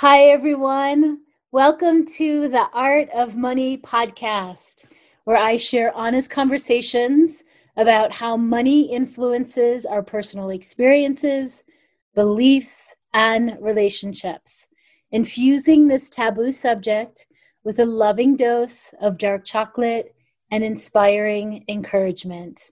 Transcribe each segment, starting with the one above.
Hi, everyone. Welcome to the Art of Money podcast, where I share honest conversations about how money influences our personal experiences, beliefs, and relationships, infusing this taboo subject with a loving dose of dark chocolate and inspiring encouragement.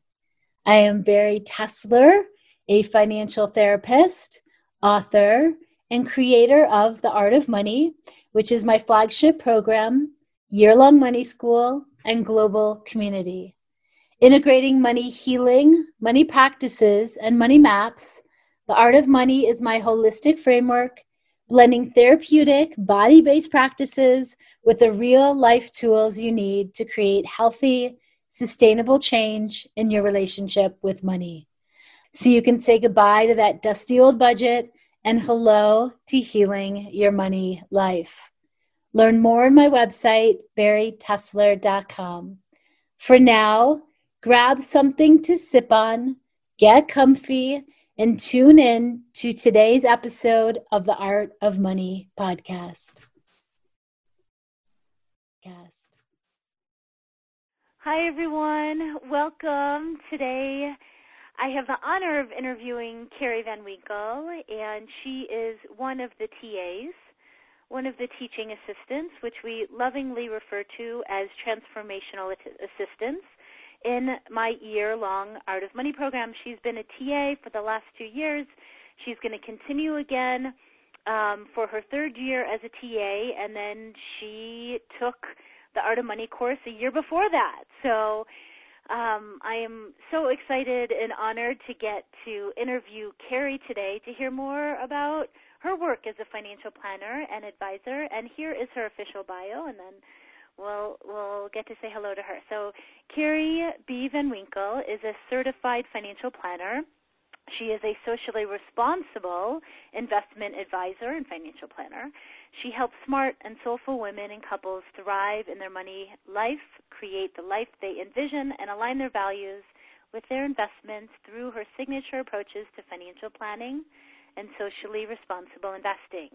I am Bari Tessler, a financial therapist, author, and creator of The Art of Money, which is my flagship program, year long money school, and global community. Integrating money healing, money practices, and money maps, The Art of Money is my holistic framework, blending therapeutic, body based practices with the real life tools you need to create healthy, sustainable change in your relationship with money. So you can say goodbye to that dusty old budget and hello to healing your money life. Learn more on my website, baritessler.com. For now, grab something to sip on, get comfy, and tune in to today's episode of the Art of Money podcast. Hi, everyone. Welcome. Today, I have the honor of interviewing Carrie Van Winkle, and she is one of the TAs, one of the teaching assistants, which we lovingly refer to as transformational assistants in my year long Art of Money program. She's been a TA for the last two years. She's going to continue again um, for her third year as a TA, and then she took the Art of Money course a year before that. So um, I am so excited and honored to get to interview Carrie today to hear more about her work as a financial planner and advisor. And here is her official bio, and then we'll we'll get to say hello to her. So Carrie B. Van Winkle is a certified financial planner. She is a socially responsible investment advisor and financial planner. She helps smart and soulful women and couples thrive in their money life, create the life they envision, and align their values with their investments through her signature approaches to financial planning and socially responsible investing.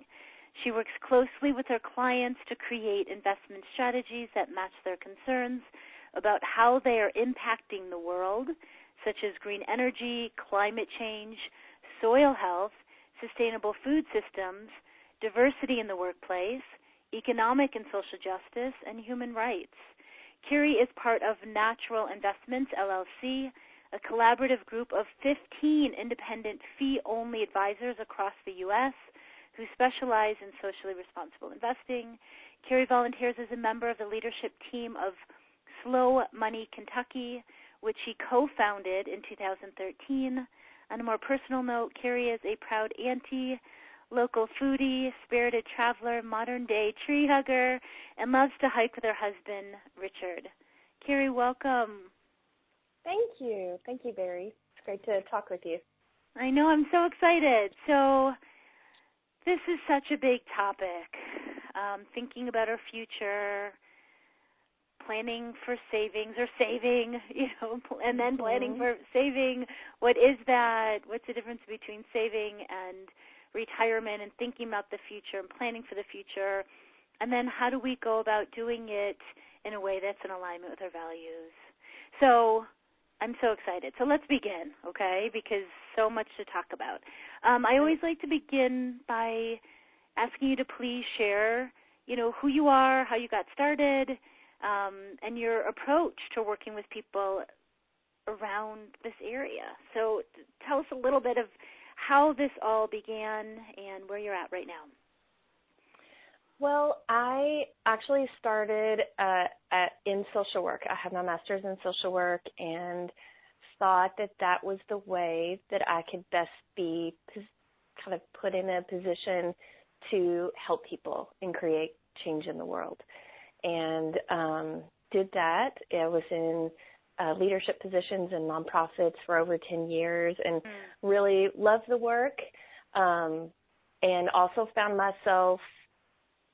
She works closely with her clients to create investment strategies that match their concerns about how they are impacting the world, such as green energy, climate change, soil health, sustainable food systems, diversity in the workplace, economic and social justice, and human rights. Carrie is part of Natural Investments LLC, a collaborative group of 15 independent fee only advisors across the U.S. who specialize in socially responsible investing. Carrie volunteers as a member of the leadership team of Slow Money Kentucky, which she co founded in 2013. On a more personal note, Carrie is a proud auntie local foodie, spirited traveler, modern day tree hugger, and loves to hike with her husband, Richard. Carrie, welcome. Thank you. Thank you, Bari. It's great to talk with you. I know, I'm so excited. So, this is such a big topic. Um, thinking about our future, planning for savings or saving, you know, and then planning mm-hmm. for saving. What is that? What's the difference between saving and retirement and thinking about the future and planning for the future? And then how do we go about doing it in a way that's in alignment with our values? So I'm so excited. So let's begin, okay? Because so much to talk about. Um, I always like to begin by asking you to please share, you know, who you are, how you got started, um, and your approach to working with people around this area. So tell us a little bit of how this all began and where you're at right now. Well, I actually started uh, at, in social work. I have my master's in social work and thought that that was the way that I could best be kind of put in a position to help people and create change in the world. And um, did that. I was in uh, leadership positions in nonprofits for over 10 years and mm. really loved the work um, and also found myself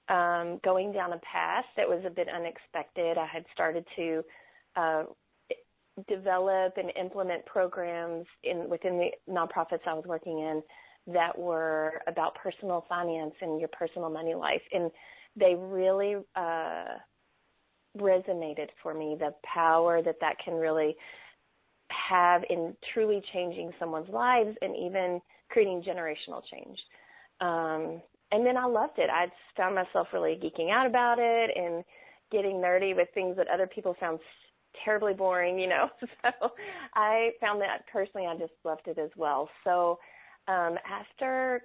um, going down a path that was a bit unexpected. I had started to uh, develop and implement programs in within the nonprofits I was working in that were about personal finance and your personal money life. And they really uh, resonated for me the power that that can really have in truly changing someone's lives and even creating generational change. Um, and then I loved it. I found myself really geeking out about it and getting nerdy with things that other people found terribly boring, you know. So I found that personally I just loved it as well. So um, after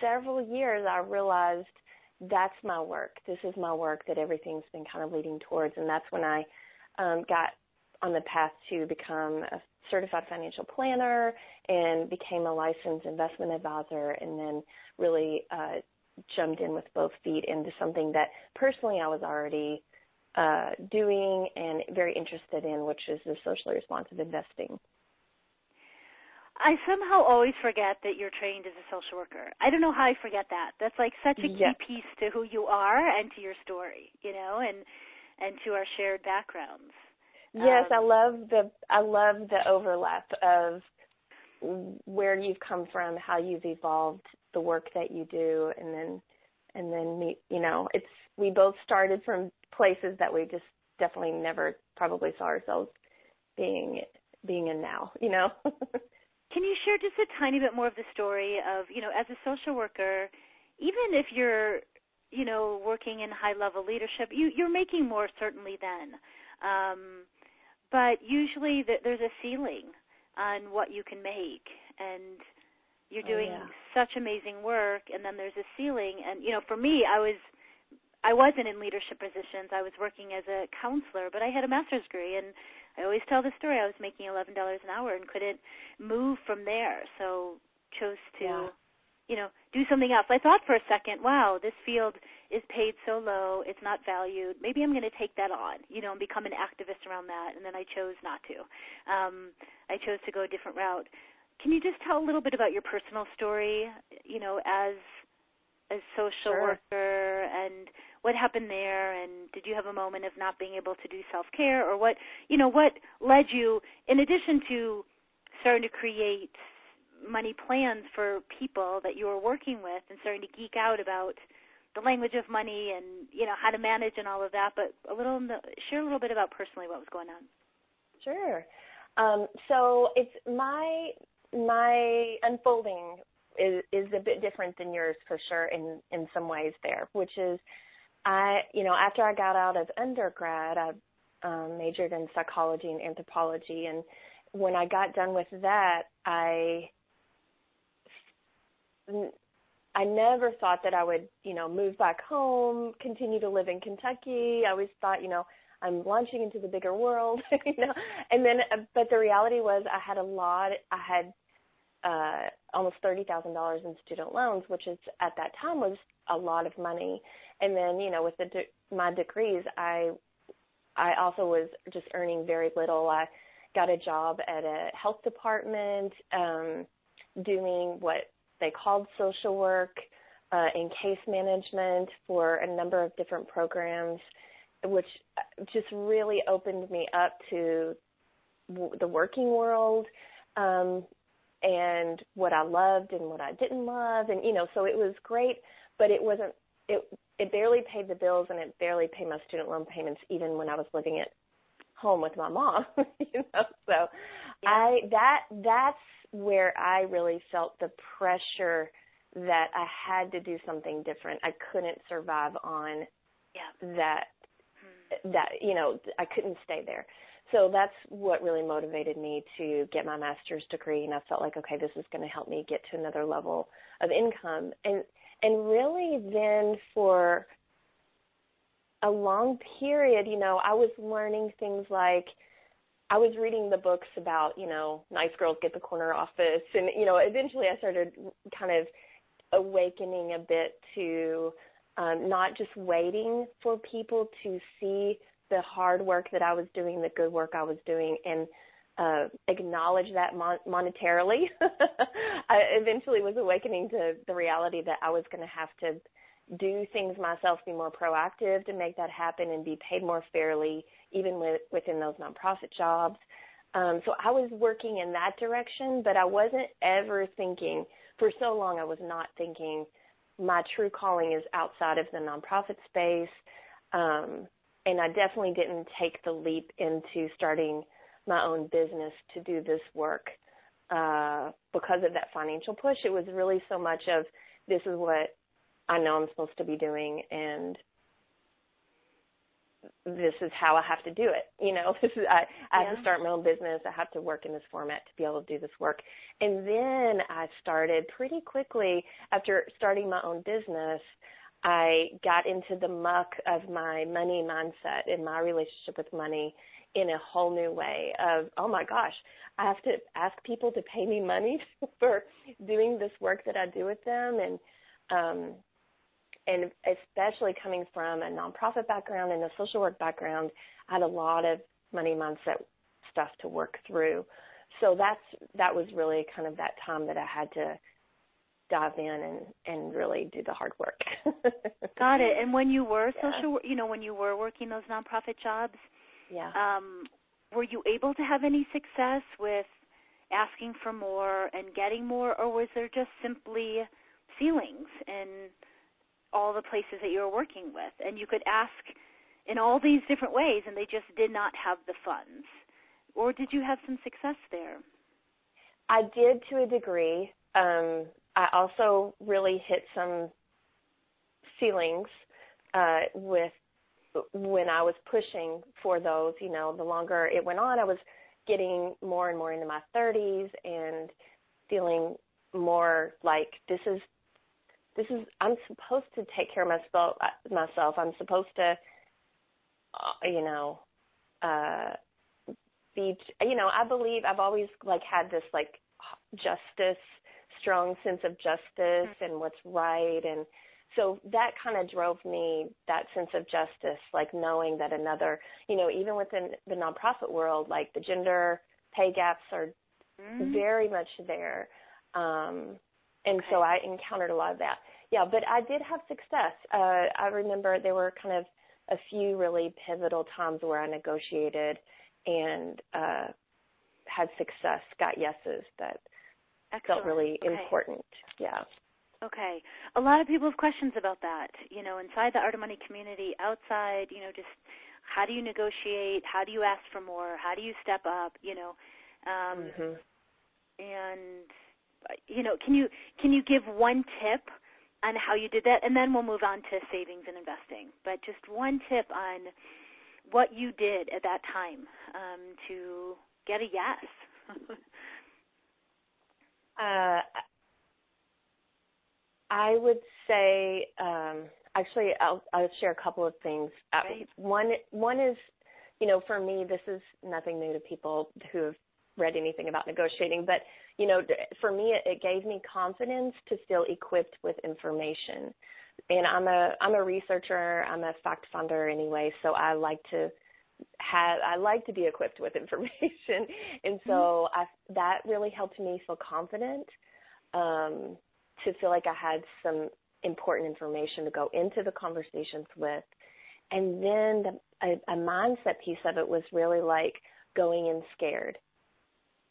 several years, I realized that's my work. This is my work that everything's been kind of leading towards, and that's when I um, got on the path to become a certified financial planner and became a licensed investment advisor, and then really uh, jumped in with both feet into something that personally I was already uh, doing and very interested in, which is the socially responsive investing. I somehow always forget that you're trained as a social worker. I don't know how I forget that. That's like such a key piece to who you are and to your story, you know, and and to our shared backgrounds. Yes, um, I love the I love the overlap of where you've come from, how you've evolved, the work that you do, and then and then meet. You know, it's we both started from places that we just definitely never probably saw ourselves being being in now. You know. Can you share just a tiny bit more of the story of you know as a social worker, even if you're you know working in high level leadership, you you're making more certainly then. Um, but usually there's a ceiling on what you can make and you're oh, doing oh, yeah. such amazing work and then there's a ceiling and you know for me I was I wasn't in leadership positions I was working as a counselor but I had a master's degree and I always tell the story I was making $11 an hour and couldn't move from there so chose to yeah. you know do something else I thought for a second wow this field is paid so low, it's not valued. Maybe I'm going to take that on, you know, and become an activist around that. And then I chose not to. Um, I chose to go a different route. Can you just tell a little bit about your personal story, you know, as a social sure. worker and what happened there and did you have a moment of not being able to do self-care or what, you know, what led you in addition to starting to create money plans for people that you were working with and starting to geek out about the language of money and you know how to manage and all of that. But a little share a little bit about personally what was going on. Sure. Um, so it's my my unfolding is is a bit different than yours for sure in in some ways there, which is I you know after I got out of undergrad I um, majored in psychology and anthropology and when I got done with that I I never thought that I would, you know, move back home, continue to live in Kentucky. I always thought, you know, I'm launching into the bigger world, you know. And then, uh, but the reality was, I had a lot. I had uh, almost thirty thousand dollars in student loans, which is at that time was a lot of money. And then, you know, with the de- my degrees, I I also was just earning very little. I got a job at a health department, um, doing what they called social work uh, and case management for a number of different programs, which just really opened me up to w- the working world um, and what I loved and what I didn't love, and you know, so it was great, but it wasn't. It it barely paid the bills and it barely paid my student loan payments, even when I was living at home with my mom. you know, so yeah. I that that's where I really felt the pressure that I had to do something different. I couldn't survive on yeah. that hmm. that you know, I couldn't stay there. So that's what really motivated me to get my master's degree and I felt like okay, this is going to help me get to another level of income. And and really then for a long period, you know, I was learning things like I was reading the books about, you know, nice girls get the corner office. And you know, eventually I started kind of awakening a bit to um not just waiting for people to see the hard work that I was doing, the good work I was doing and uh acknowledge that mon- monetarily. I eventually was awakening to the reality that I was going to have to do things myself, be more proactive to make that happen and be paid more fairly even with, within those nonprofit jobs. Um, so I was working in that direction, but I wasn't ever thinking for so long I was not thinking my true calling is outside of the nonprofit space. Um, and I definitely didn't take the leap into starting my own business to do this work uh, because of that financial push. It was really so much of this is what I know I'm supposed to be doing, and this is how I have to do it. You know, this is I, I yeah. have to start my own business. I have to work in this format to be able to do this work. And then I started pretty quickly after starting my own business. I got into the muck of my money mindset and my relationship with money in a whole new way of oh my gosh i have to ask people to pay me money for doing this work that i do with them and um and especially coming from a nonprofit background and a social work background, I had a lot of money mindset stuff to work through. So that's that was really kind of that time that I had to dive in and and really do the hard work. Got it. And when you were yeah. social, you know, when you were working those nonprofit jobs, yeah, um, were you able to have any success with asking for more and getting more, or was there just simply ceilings and all the places that you were working with? And you could ask in all these different ways and they just did not have the funds. Or did you have some success there? I did to a degree. Um, i also really hit some ceilings uh, with when i was pushing for those you know the longer it went on i was getting more and more into my 30s and feeling more like this is this is I'm supposed to take care of myself. Myself, I'm supposed to, uh, you know, uh, be. You know, I believe I've always like had this like justice, strong sense of justice mm-hmm. and what's right, and so that kind of drove me that sense of justice, like knowing that another, you know, even within the nonprofit world, like the gender pay gaps are mm-hmm. very much there. Um, and okay. so I encountered a lot of that. Yeah, but I did have success. Uh, I remember there were kind of a few really pivotal times where I negotiated and uh, had success, got yeses that Excellent. felt really okay. important. Yeah. Okay. A lot of people have questions about that. You know, inside the Art of Money community, outside, you know, just how do you negotiate? How do you ask for more? How do you step up? You know, um, mm-hmm. and you know, can you can you give one tip on how you did that, and then we'll move on to savings and investing. But just one tip on what you did at that time um, to get a yes. uh, I would say, um, actually, I'll, I'll share a couple of things. Uh, one, one is, you know, for me, this is nothing new to people who have read anything about negotiating, but you know, for me, it, gave me confidence to feel equipped with information. And I'm a I'm a researcher. I'm a fact finder anyway, so I like to have I like to be equipped with information, and so mm-hmm. I that really helped me feel confident um, to feel like I had some important information to go into the conversations with. And then the, a, a mindset piece of it was really like going in scared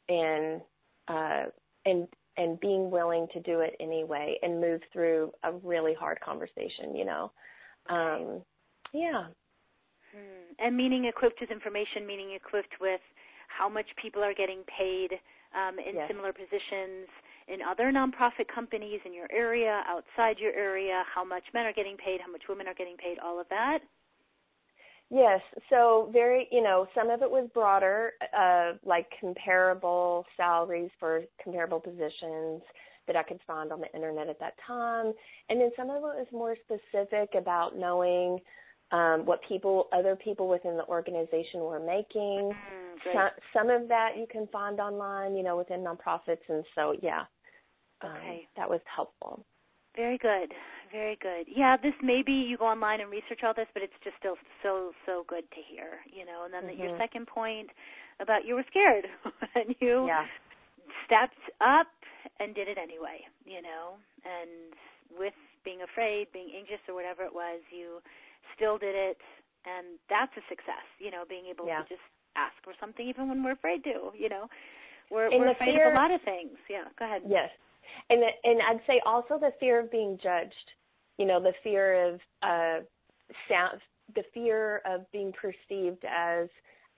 and uh, and and being willing to do it anyway and move through a really hard conversation. You know, um, yeah. Hmm. And meaning equipped with information, meaning equipped with how much people are getting paid um, in yes. similar positions in other nonprofit companies in your area, outside your area, how much men are getting paid, how much women are getting paid, all of that. Yes, so very, you know, some of it was broader, uh, like comparable salaries for comparable positions that I could find on the internet at that time, and then some of it was more specific about knowing um, what people, other people within the organization were making. Mm, some, some of that you can find online, you know, within nonprofits, and so yeah, um, okay, that was helpful. Very good. Very good. Yeah, this maybe you go online and research all this, but it's just still so so good to hear, you know. And then mm-hmm. the, your second point about you were scared and you yeah. stepped up and did it anyway, you know. And with being afraid, being anxious or whatever it was, you still did it and that's a success, you know, being able yeah. to just ask for something even when we're afraid to, you know. We're In we're afraid fear, of a lot of things. Yeah, go ahead. Yes and and I'd say also the fear of being judged. You know, the fear of uh, sound, the fear of being perceived as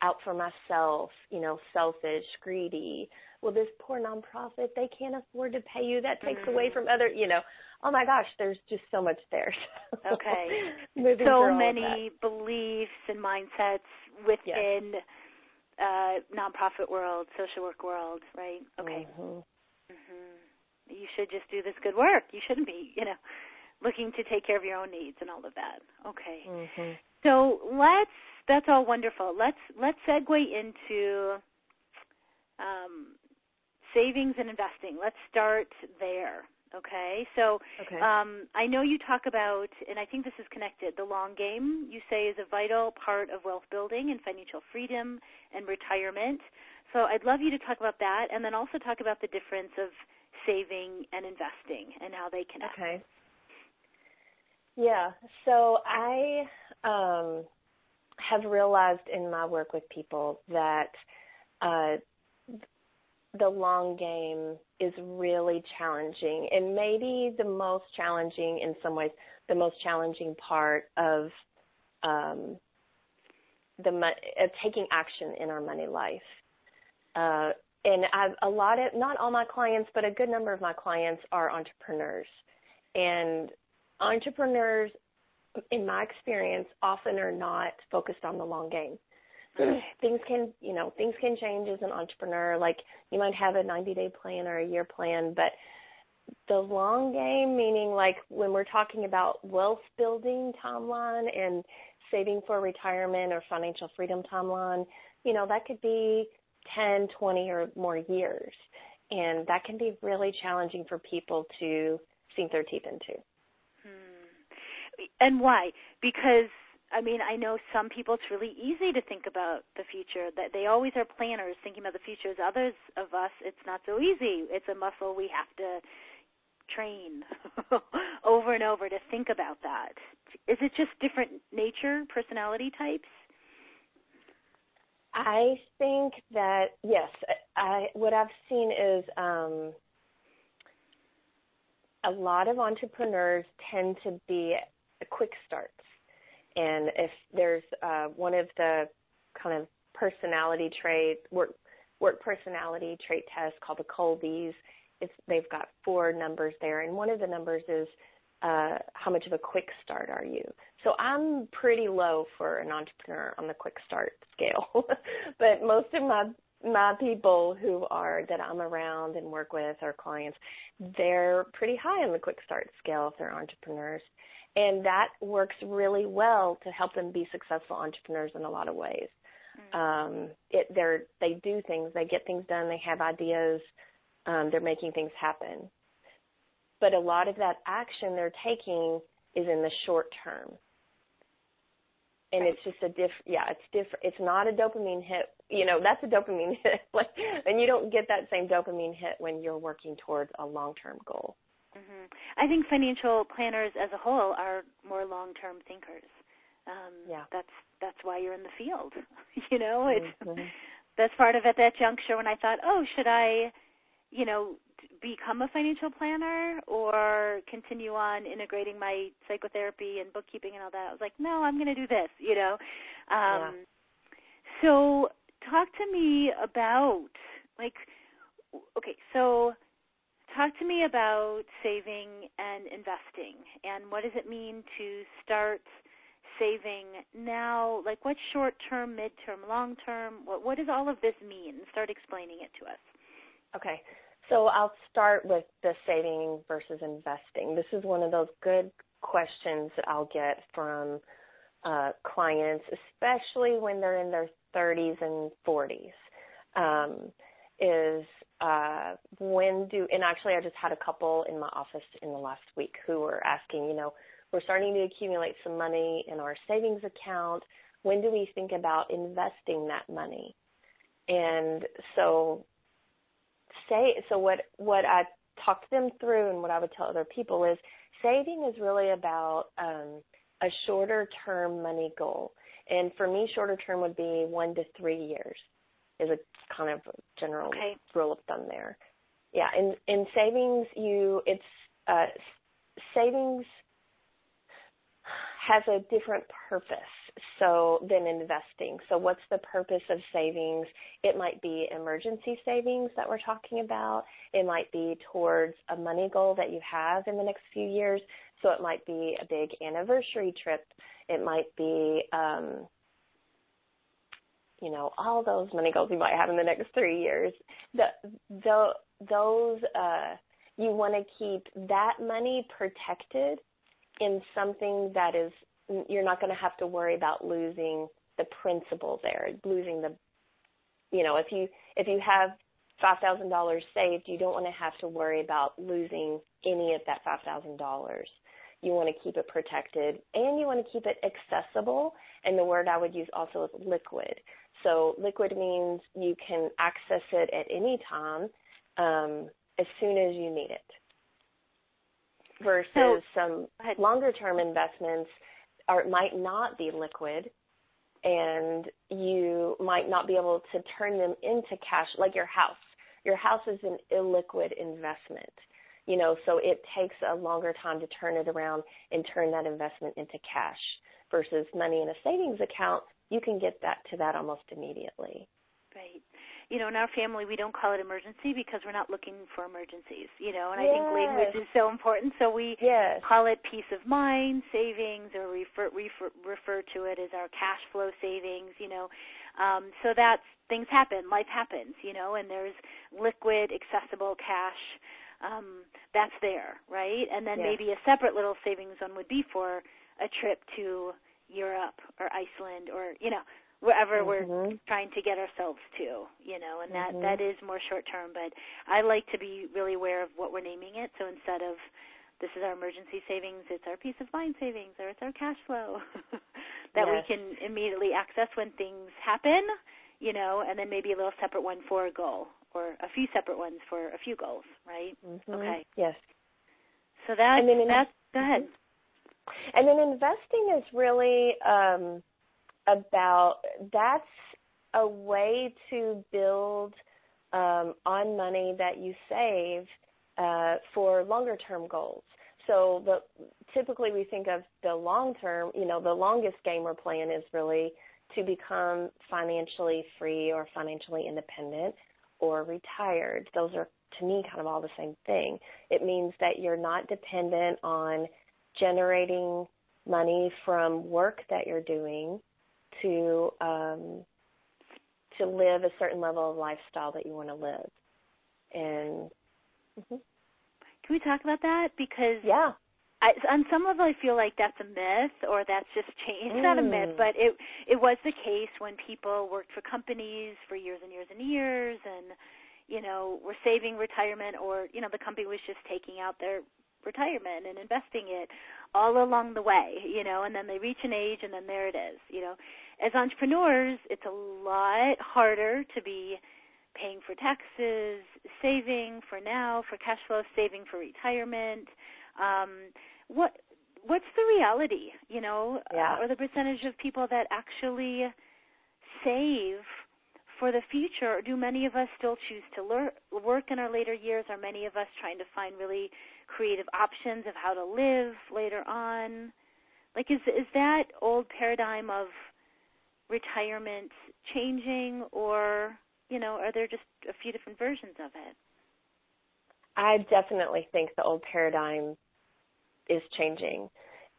out for myself, you know, selfish, greedy. Well, this poor nonprofit, they can't afford to pay you. That takes mm-hmm. away from other, you know. Oh my gosh, there's just so much there. okay. so many beliefs and mindsets within yes. uh nonprofit world, social work world, right? Okay. Mm-hmm. Mm-hmm. You should just do this good work. You shouldn't be, you know, looking to take care of your own needs and all of that. Okay. Mm-hmm. So let's that's all wonderful. Let's let's segue into um, savings and investing. Let's start there. Okay, so okay. Um, I know you talk about, and I think this is connected. The long game you say is a vital part of wealth building and financial freedom and retirement. So I'd love you to talk about that, and then also talk about the difference of saving and investing and how they connect. Okay. Yeah. So I um, have realized in my work with people that uh, the long game is really challenging and maybe the most challenging in some ways the most challenging part of um, the taking action in our money life. Uh, and I've, a lot of not all my clients but a good number of my clients are entrepreneurs. And entrepreneurs in my experience often are not focused on the long game things can, you know, things can change as an entrepreneur. Like you might have a 90 day plan or a year plan, but the long game, meaning like when we're talking about wealth building timeline and saving for retirement or financial freedom timeline, you know, that could be 10, 20 or more years. And that can be really challenging for people to sink their teeth into. Hmm. And why? Because I mean, I know some people it's really easy to think about the future. That they always are planners thinking about the future. As others of us, it's not so easy. It's a muscle we have to train over and over to think about that. Is it just different nature, personality types? I think that yes. I what I've seen is um, a lot of entrepreneurs tend to be a quick starts and if there's uh, one of the kind of personality trait work work personality trait tests called the Kolbe's, it's they've got four numbers there, and one of the numbers is uh, how much of a quick start are you? So I'm pretty low for an entrepreneur on the quick start scale, but most of my my people who are that I'm around and work with or clients, they're pretty high on the quick start scale if they're entrepreneurs and that works really well to help them be successful entrepreneurs in a lot of ways. Mm-hmm. Um, it, they're they do things, they get things done, they have ideas, um, they're making things happen. But a lot of that action they're taking is in the short term, and right. it's just a diff. Yeah, it's different. It's not a dopamine hit. You know, that's a dopamine hit, like, and you don't get that same dopamine hit when you're working towards a long term goal. Mm-hmm. I think financial planners as a whole are more long-term thinkers. Um, yeah. That's that's why you're in the field. you know, it's mm-hmm. that's part of at that juncture when I thought, oh, should I, you know, become a financial planner or continue on integrating my psychotherapy and bookkeeping and all that? I was like, no, I'm going to do this. You know. Um, yeah. So talk to me about like, okay, so talk to me about saving and investing and what does it mean to start saving now? Like what's short term mid term long term? What what does all of this mean? Start explaining it to us. Okay. So i'll start with the saving versus investing. This is one of those good questions that i'll get from uh, clients especially when they're in their 30s and 40s um, is uh, when do, and actually I just had a couple in my office in the last week who were asking, you know, we're starting to accumulate some money in our savings account. When do we think about investing that money? And so say, so what, what I talked them through and what I would tell other people is saving is really about, um, a shorter term money goal. And for me, shorter term would be one to three years is a kind of general okay. rule of thumb there. Yeah, in in savings, you it's uh, savings has a different purpose so than investing. So what's the purpose of savings? It might be emergency savings that we're talking about. It might be towards a money goal that you have in the next few years. So it might be a big anniversary trip. It might be um you know, all those money goals you might have in the next 3 years. The, the those uh you want to keep that money protected in something that is you're not going to have to worry about losing the principal there, losing the you know, if you if you have five thousand dollars saved, you don't want to have to worry about losing any of that five thousand dollars. You want to keep it protected and you want to keep it accessible. And the word I would use also is liquid. So liquid means you can access it at any time um, as soon as you need it. Versus so, some longer term investments are might not be liquid and you might not be able to turn them into cash like your house. Your house is an illiquid investment you know so it takes a longer time to turn it around and turn that investment into cash versus money in a savings account you can get that to that almost immediately right you know, in our family we don't call it emergency because we're not looking for emergencies, you know, and yes. I think language is so important. So we yes. call it peace of mind savings or refer, refer refer to it as our cash flow savings, you know. Um so that's things happen, life happens, you know, and there's liquid accessible cash um that's there, right? And then yes. maybe a separate little savings one would be for a trip to Europe or Iceland or you know wherever mm-hmm. we're trying to get ourselves to, you know, and that mm-hmm. that is more short term. But I like to be really aware of what we're naming it. So instead of this is our emergency savings, it's our peace of mind savings, or it's our cash flow that yes. we can immediately access when things happen, you know, and then maybe a little separate one for a goal or a few separate ones for a few goals, right? Mm-hmm. Okay. Yes. So that that's go ahead. And then investing is really um about that's a way to build um, on money that you save uh, for longer term goals. So the typically we think of the long term, you know, the longest game we're playing is really to become financially free or financially independent or retired. Those are to me kind of all the same thing. It means that you're not dependent on generating money from work that you're doing to um, to live a certain level of lifestyle that you want to live. And mm-hmm. can we talk about that? Because yeah, I, on some level, I feel like that's a myth, or that's just changed. It's not a myth, mm. but it it was the case when people worked for companies for years and years and years, and you know were saving retirement, or you know the company was just taking out their retirement and investing it all along the way, you know, and then they reach an age and then there it is, you know as entrepreneurs, it's a lot harder to be paying for taxes, saving for now, for cash flow, saving for retirement. Um, what what's the reality, you know, yeah. uh, or the percentage of people that actually save for the future? Or do many of us still choose to lear- work in our later years? Are many of us trying to find really creative options of how to live later on? Like, is is that old paradigm of retirement changing or you know are there just a few different versions of it i definitely think the old paradigm is changing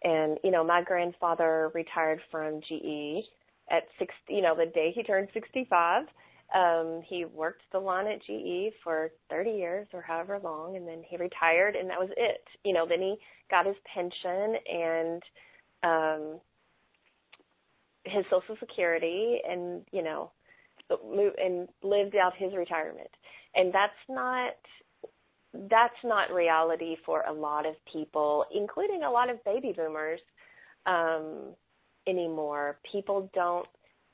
and you know my grandfather retired from ge at six you know the day he turned sixty five um he worked the lawn at ge for thirty years or however long and then he retired and that was it. You know then he got his pension and um his social security and you know and lived out his retirement. And that's not that's not reality for a lot of people including a lot of baby boomers um anymore. People don't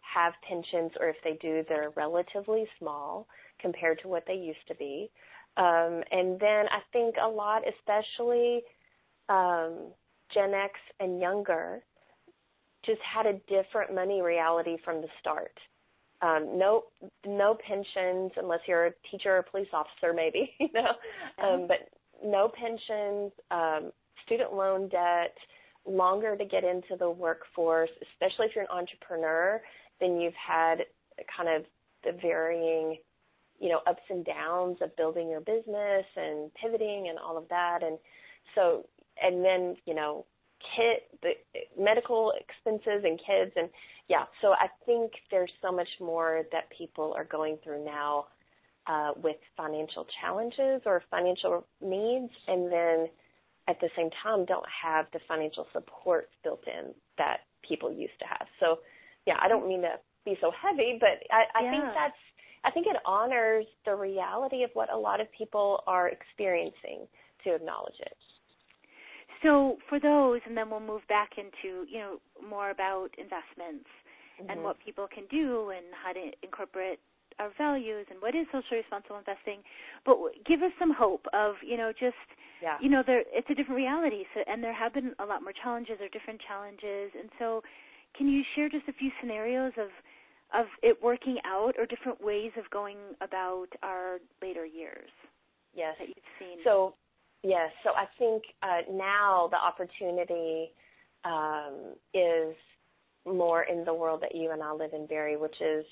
have pensions or if they do they're relatively small compared to what they used to be um and then i think a lot especially um gen x and younger just had a different money reality from the start. um, no no pensions unless you're a teacher or police officer, maybe you know, um, but no pensions, um, student loan debt, longer to get into the workforce, especially if you're an entrepreneur. Then you've had kind of the varying, you know, ups and downs of building your business and pivoting and all of that, and so and then you know kid the medical expenses and kids and yeah. So i think there's so much more that people are going through now uh, with financial challenges or financial needs and then at the same time don't have the financial support built in that people used to have. So yeah i don't mean to be so heavy but i, I yeah. think that's i think it honors the reality of what a lot of people are experiencing to acknowledge it so for those, and then we'll move back into you know more about investments mm-hmm. and what people can do and how to incorporate our values and what is socially responsible investing. But give us some hope of you know just yeah. you know there it's a different reality. So and there have been a lot more challenges or different challenges. And so, can you share just a few scenarios of of it working out or different ways of going about our later years? Yes. That you've seen. So Yes. So I think uh, now the opportunity um, is more in the world that you and I live in, Bari, which is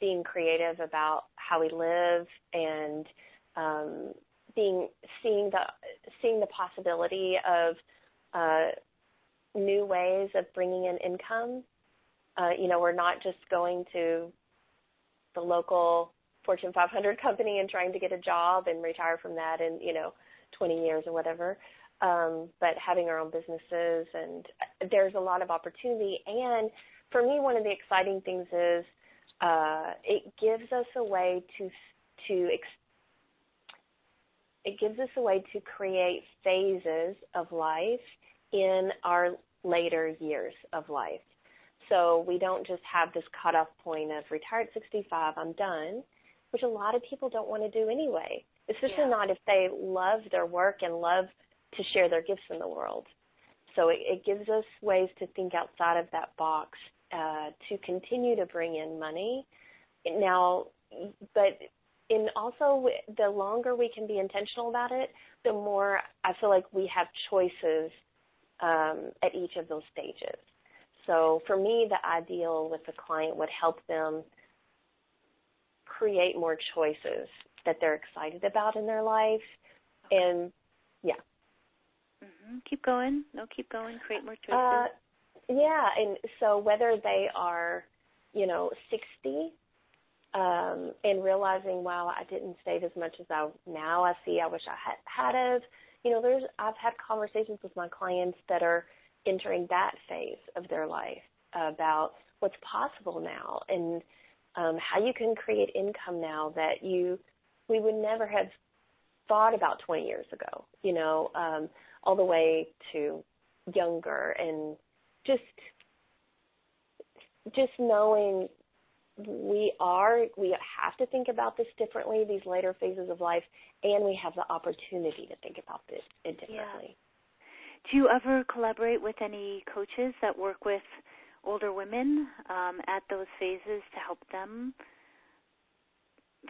being creative about how we live and um, being seeing the seeing the possibility of uh, new ways of bringing in income. Uh, you know, we're not just going to the local Fortune 500 company and trying to get a job and retire from that and you know 20 years or whatever. Um, but having our own businesses and there's a lot of opportunity. And for me, one of the exciting things is uh, it gives us a way to to ex- it gives us a way to create phases of life in our later years of life. So we don't just have this cutoff point of retire at 65, I'm done, which a lot of people don't want to do anyway especially yeah. not if they love their work and love to share their gifts in the world. So it, it gives us ways to think outside of that box uh, to continue to bring in money. Now, but in also the longer we can be intentional about it, the more I feel like we have choices um, at each of those stages. So for me, the ideal with the client would help them create more choices that they're excited about in their life. Okay. And yeah. Mm-hmm. Keep going. No, keep going. Create more choices. Uh, yeah, and so whether they are, you know, 60 um, and realizing, wow, I didn't save as much as I now I see. I wish I had had of. You know, there's I've had conversations with my clients that are entering that phase of their life about what's possible now and um, how you can create income now that you we would never have thought about 20 years ago, you know, um, all the way to younger and just just knowing we are we have to think about this differently these later phases of life and we have the opportunity to think about this differently yeah. do you ever collaborate with any coaches that work with older women um, at those phases to help them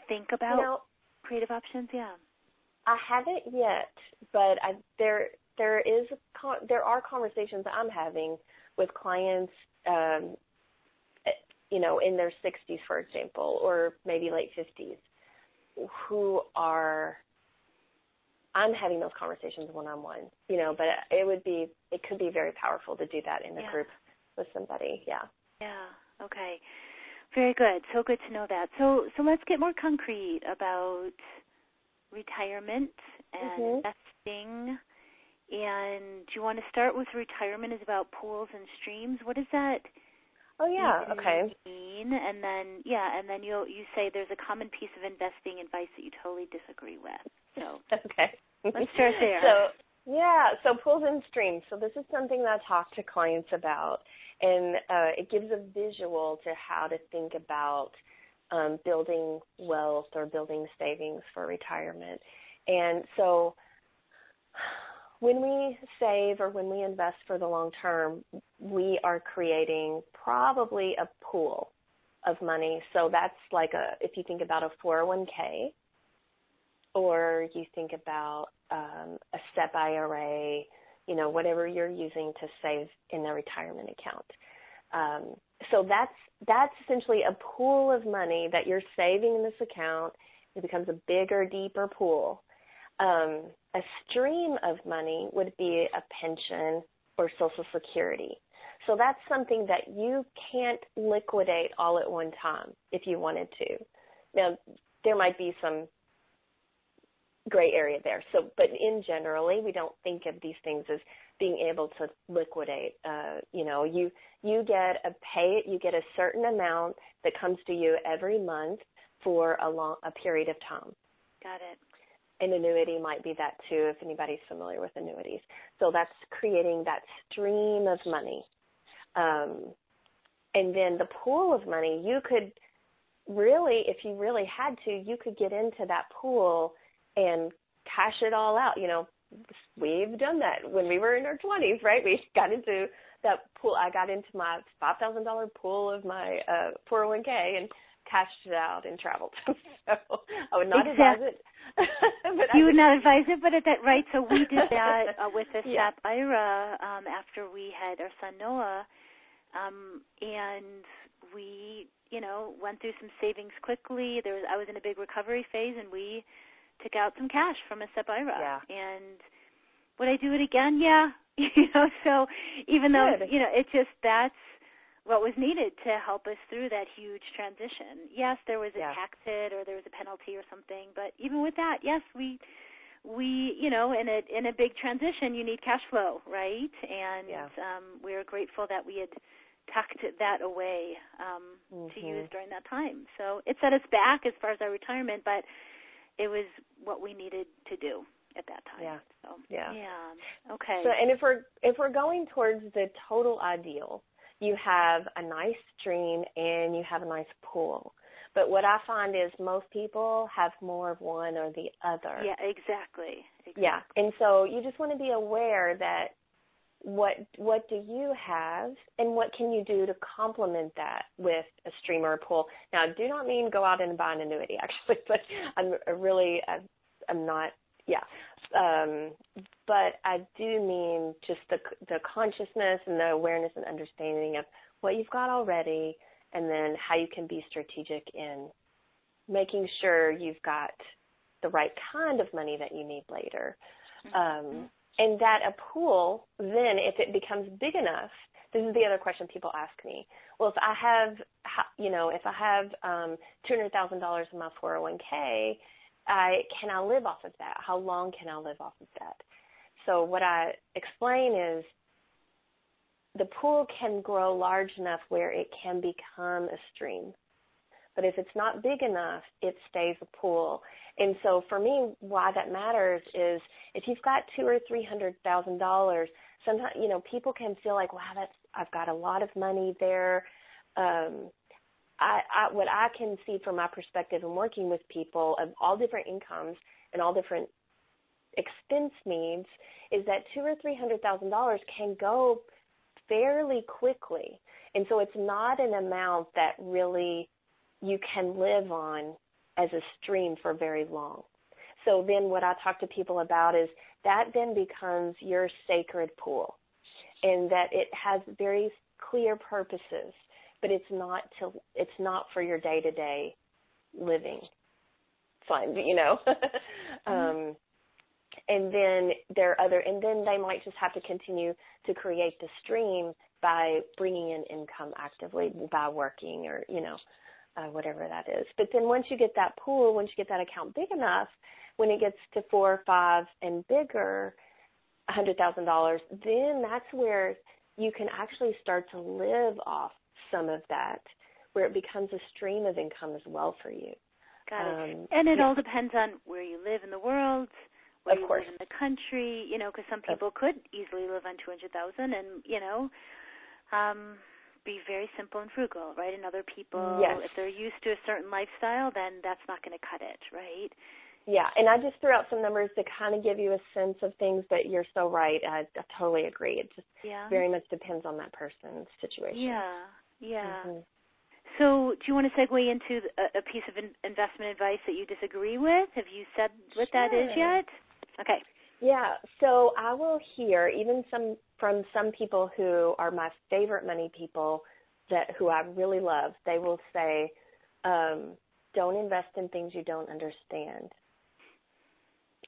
think about you know, creative options? Yeah. I haven't yet, but I, there there is there are conversations I'm having with clients, um, you know, in their 60s, for example, or maybe late 50s, who are I'm having those conversations one on one, you know, but it would be it could be very powerful to do that in a yeah. group with somebody. Yeah. Yeah. Okay. Very good. So good to know that. So so let's get more concrete about retirement and mm-hmm. investing. And do you want to start with retirement is about pools and streams? What does that Oh yeah, okay. Mean? And then yeah, and then you you say there's a common piece of investing advice that you totally disagree with. So Okay. Let's start there. So yeah, so pools and streams. So this is something that I talk to clients about and uh, it gives a visual to how to think about um, building wealth or building savings for retirement. And so when we save or when we invest for the long term, we are creating probably a pool of money. So that's like a if you think about a 401k or you think about um, a SEP IRA, you know, whatever you're using to save in the retirement account. Um, so that's that's essentially a pool of money that you're saving in this account. It becomes a bigger, deeper pool. Um, a stream of money would be a pension or Social Security. So that's something that you can't liquidate all at one time if you wanted to. Now, there might be some gray area there. So, but in generally, we don't think of these things as being able to liquidate. Uh, you know, you you get a pay, you get a certain amount that comes to you every month for a long a period of time. Got it. An annuity might be that too, if anybody's familiar with annuities. So that's creating that stream of money. Um, and then the pool of money, you could really, if you really had to, you could get into that pool and cash it all out. You know, we've done that when we were in our 20s, right? We got into that pool. I got into my $5,000 pool of my uh, 401k and cashed it out and traveled. so I would not exactly. advise it. you would not advise it, but at that right. So we did that uh, with the yeah. IRA um, after we had our son Noah, um, and we, you know, went through some savings quickly. There was I was in a big recovery phase, and we took out some cash from a SEP IRA. Yeah. And would I do it again? Yeah. you know, so even though Good. you know, it just that's what was needed to help us through that huge transition. Yes, there was a yeah. tax hit or there was a penalty or something, but even with that, yes, we we you know in a in a big transition you need cash flow right and yeah. um we are grateful that we had tucked that away um mm-hmm. to use during that time so it set us back as far as our retirement but it was what we needed to do at that time. Yeah. So yeah. Yeah. Okay. So and if we're if we're going towards the total ideal, you have a nice stream and you have a nice pool. But what I find is most people have more of one or the other. Yeah, exactly. exactly. Yeah. And so you just want to be aware that what what do you have and what can you do to complement that with a stream or a pool now i do not mean go out and buy an annuity actually but i'm really i'm not yeah. Um but i do mean just the the consciousness and the awareness and understanding of what you've got already and then how you can be strategic in making sure you've got the right kind of money that you need later. Mm-hmm. um and that a pool then if it becomes big enough this is the other question people ask me. Well if i have you know if i have um two hundred thousand dollars in my four hundred oh one k i can i live off of that how long can i live off of that so what i explain is the pool can grow large enough where it can become a stream but if it's not big enough, it stays a pool. And so for me, why that matters is if you've got two or three hundred thousand dollars, sometimes you know people can feel like, wow, that's I've got a lot of money there. Um, I, I what I can see from my perspective and working with people of all different incomes and all different expense needs is that two or three hundred thousand dollars can go fairly quickly. And so it's not an amount that really you can live on as a stream for very long. So then what I talk to people about is that then becomes your sacred pool and that it has very clear purposes, but it's not to it's not for your day to day living fun, you know. Mm-hmm. um and then there are other and then they might just have to continue to create the stream by bringing in income actively by working or you know uh, whatever that is. But then once you get that pool, once you get that account big enough, when it gets to four, or five, and bigger, a hundred thousand dollars, then that's where you can actually start to live off some of that, where it becomes a stream of income as well for you. Got it. Um, and it yeah. all depends on where you live in the world, where of you course. live in the country. You know, because some people could easily live on two hundred thousand, and you know. Um, be very simple and frugal, right? And other people, yes. if they're used to a certain lifestyle, then that's not going to cut it, right? Yeah, and I just threw out some numbers to kind of give you a sense of things, but you're so right. I, I totally agree. It just yeah. very much depends on that person's situation. Yeah, yeah. Mm-hmm. So, do you want to segue into a, a piece of in, investment advice that you disagree with? Have you said what sure. that is yet? Okay. Yeah, so I will hear even some from some people who are my favorite money people that who I really love. They will say, um, "Don't invest in things you don't understand."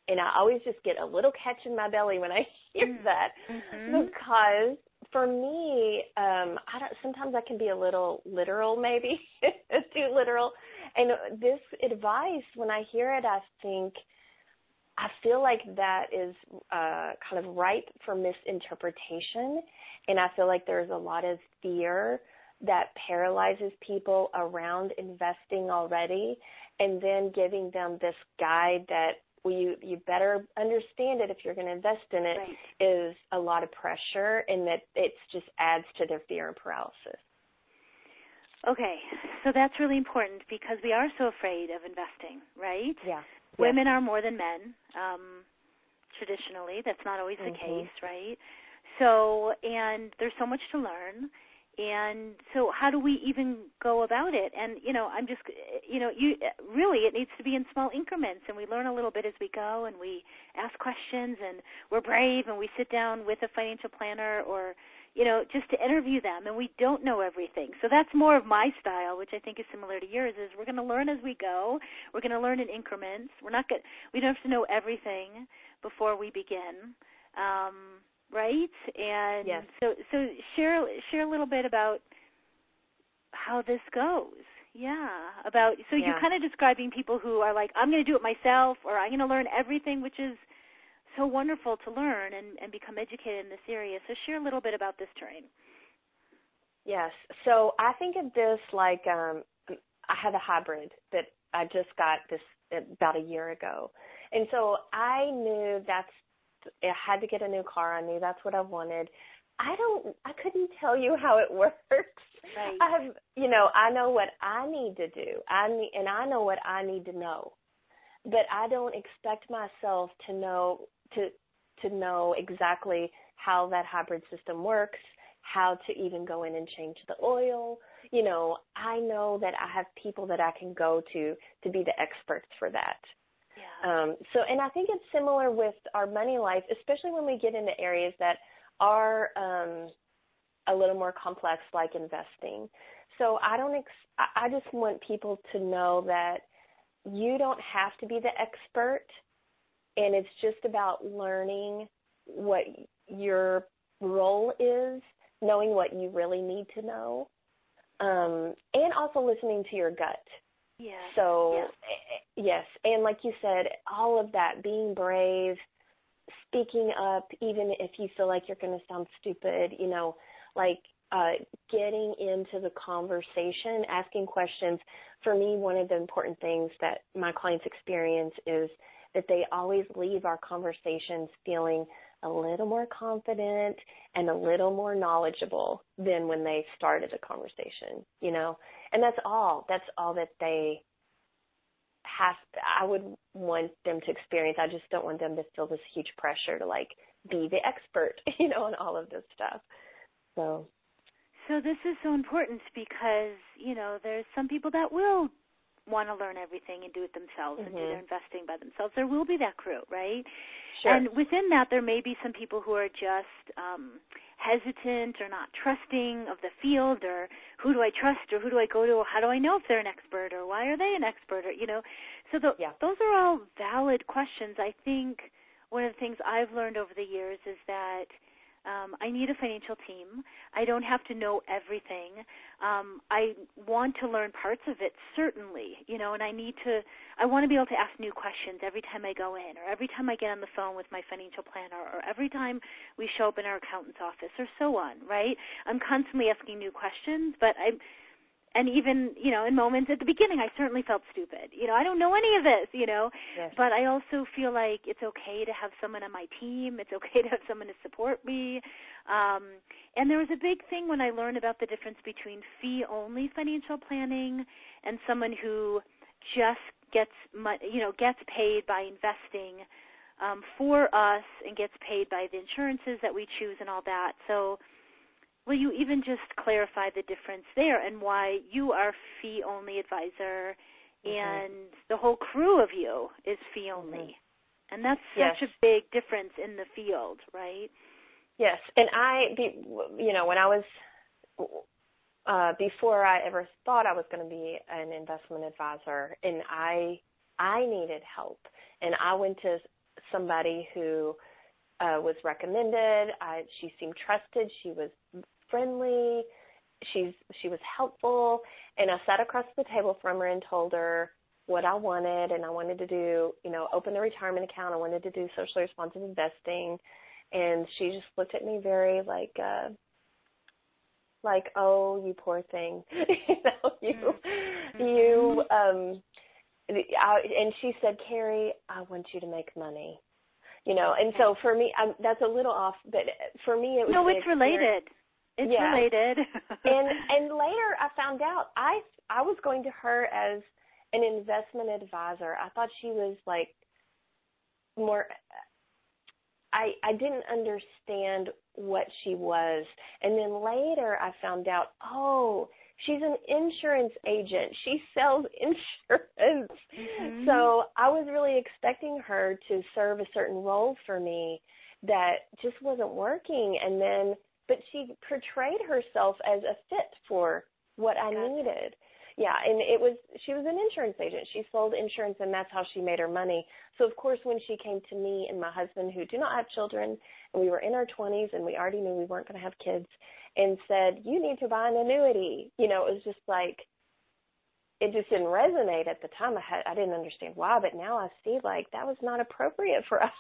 And I always just get a little catch in my belly when I hear mm-hmm. that mm-hmm. because for me, um, I don't. Sometimes I can be a little literal, maybe too literal. And this advice, when I hear it, I think I feel like that is uh, kind of ripe for misinterpretation, and I feel like there's a lot of fear that paralyzes people around investing already, and then giving them this guide that well, you you better understand it if you're going to invest in it right. is a lot of pressure, and that it just adds to their fear and paralysis. Okay, so that's really important because we are so afraid of investing, right? Yeah. Women are more than men. Um, traditionally, that's not always the mm-hmm. case, right? So, and there's so much to learn. And so, how do we even go about it? And you know, I'm just, you know, you really it needs to be in small increments, and we learn a little bit as we go, and we ask questions, and we're brave, and we sit down with a financial planner or you know, just to interview them and we don't know everything. So that's more of my style, which I think is similar to yours, is we're going to learn as we go. We're going to learn in increments. We're not going we don't have to know everything before we begin. Um, right? And yes. so so share share a little bit about how this goes. Yeah, about so yeah. you're kind of describing people who are like I'm going to do it myself or I'm going to learn everything, which is so wonderful to learn and, and become educated in this area. So share a little bit about this terrain. Yes. So I think of this like um, I have a hybrid that I just got this about a year ago. And so I knew that's I had to get a new car. I knew that's what I wanted. I don't I couldn't tell you how it works. Right. I have you know, I know what I need to do. I need and I know what I need to know. But I don't expect myself to know to to know exactly how that hybrid system works, how to even go in and change the oil. You know, I know that I have people that I can go to to be the experts for that. Um, so, and I think it's similar with our money life, especially when we get into areas that are um, a little more complex, like investing. So, I don't. Ex- I just want people to know that you don't have to be the expert and it's just about learning what your role is, knowing what you really need to know, um, and also listening to your gut. Yeah. So yeah. Eh, yes, and like you said, all of that, being brave, speaking up, even if you feel like you're going to sound stupid, you know, like uh, getting into the conversation, asking questions. For me, one of the important things that my clients experience is that they always leave our conversations feeling a little more confident and a little more knowledgeable than when they started the conversation, you know? And that's all. That's all that they have I would want them to experience. I just don't want them to feel this huge pressure to like be the expert, you know, on all of this stuff. So so this is so important because, you know, there's some people that will want to learn everything and do it themselves mm-hmm. and do their investing by themselves. There will be that crew, right? Sure. And within that, there may be some people who are just um, hesitant or not trusting of the field, or who do I trust, or who do I go to, or how do I know if they're an expert, or why are they an expert, or you know. So the, yeah. those are all valid questions. I think one of the things I've learned over the years is that um, I need a financial team. I don't have to know everything. Um, I want to learn parts of it, certainly, you know, and I need to, I want to be able to ask new questions every time I go in, or every time I get on the phone with my financial planner, or every time we show up in our accountant's office, or so on, right? I'm constantly asking new questions, but I'm, and even you know in moments at the beginning i certainly felt stupid. You know i don't know any of this you know. Yes. but i also feel like it's okay to have someone on my team. It's okay to have someone to support me. Um and there was a big thing when i learned about the difference between fee only financial planning and someone who just gets you know gets paid by investing um for us and gets paid by the insurances that we choose and all that. So will you even just clarify the difference there and why you are fee only advisor mm-hmm. and the whole crew of you is fee mm-hmm. only? Mm-hmm. And that's such yes. a big difference in the field, right? Yes, and I, you know, when I was uh, before I ever thought I was going to be an investment advisor, and I I needed help, and I went to somebody who uh, was recommended. I, she seemed trusted. She was friendly. She's she was helpful, and I sat across the table from her and told her what I wanted, and I wanted to do, you know, open a retirement account. I wanted to do socially responsive investing, and she just looked at me very like. uh like, oh, you poor thing, you know, you, mm-hmm. you, um, I, and she said, Carrie, I want you to make money, you know, and so for me, I'm, that's a little off, but for me, it was no, it's related. It's yeah. related. and and later, I found out I I was going to her as an investment advisor. I thought she was like more I I didn't understand what she was. And then later I found out, oh, she's an insurance agent. She sells insurance. Mm-hmm. So I was really expecting her to serve a certain role for me that just wasn't working and then but she portrayed herself as a fit for what I needed. Yeah, and it was she was an insurance agent. She sold insurance and that's how she made her money. So of course when she came to me and my husband who do not have children and we were in our 20s and we already knew we weren't going to have kids and said, "You need to buy an annuity." You know, it was just like it just didn't resonate at the time. I had I didn't understand why, but now I see like that was not appropriate for us,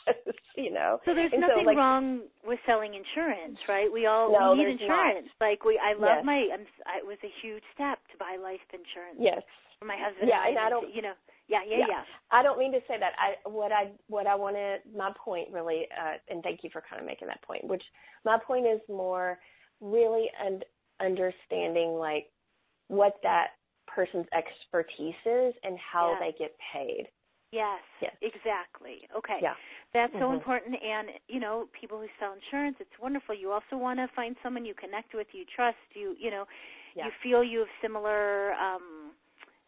you know. So there's and nothing so, like, wrong with selling insurance, right? We all no, we need insurance. Not. Like we I love yes. my I'm, I, it was a huge step to buy life insurance. Yes. For my husband. Yeah, and, and I don't you know. Yeah, yeah, yeah, yeah. I don't mean to say that. I what I what I want to my point really uh and thank you for kind of making that point, which my point is more really and understanding like what that person's expertise is and how yeah. they get paid. Yes, yes, exactly. Okay. Yeah. That's mm-hmm. so important. And, you know, people who sell insurance, it's wonderful. You also want to find someone you connect with, you trust, you, you know, yeah. you feel you have similar, um,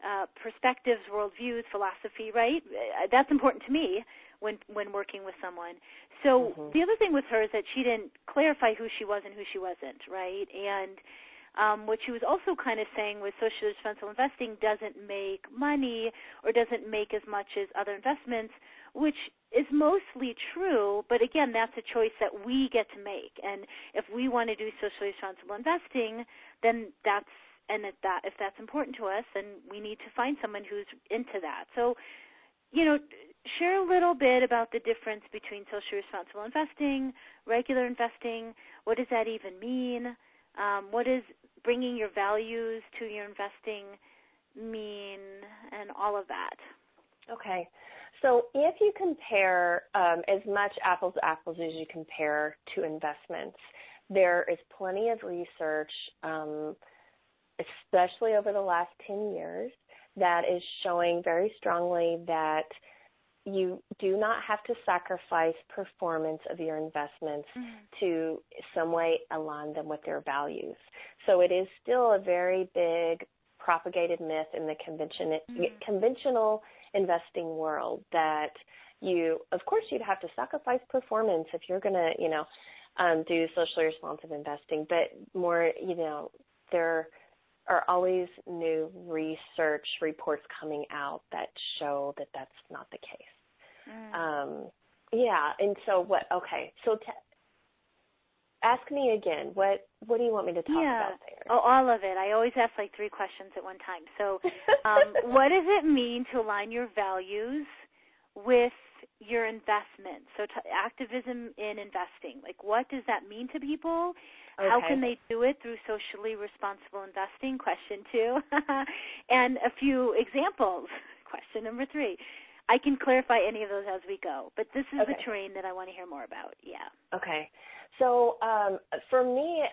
uh, perspectives, worldviews, philosophy, right? Uh, that's important to me when when working with someone. So mm-hmm. the other thing with her is that she didn't clarify who she was and who she wasn't, right? And um, what she was also kind of saying was socially responsible investing doesn't make money or doesn't make as much as other investments, which is mostly true, but again, that's a choice that we get to make. And if we want to do socially responsible investing, then that's and if that if that's important to us, then we need to find someone who's into that. So, you know, share a little bit about the difference between socially responsible investing, regular investing. What does that even mean? Um, what does bringing your values to your investing mean, and all of that? Okay. So if you compare um, as much apples to apples as you compare to investments, there is plenty of research, um, especially over the last 10 years, that is showing very strongly that you do not have to sacrifice performance of your investments mm-hmm. to some way align them with their values. So it is still a very big propagated myth in the convention, mm-hmm. conventional investing world that you, of course, you'd have to sacrifice performance if you're going to, you know, um, do socially responsive investing. But more, you know, there are always new research reports coming out that show that that's not the case. Mm. Um, yeah, and so what? Okay, so t- ask me again. What What do you want me to talk yeah. about there? Oh, all of it. I always ask like three questions at one time. So, um, what does it mean to align your values with your investment? So, t- activism in investing. Like, what does that mean to people? Okay. How can they do it through socially responsible investing? Question two, and a few examples. Question number three. I can clarify any of those as we go, but this is okay. the terrain that I want to hear more about. Yeah. Okay. So um, for me,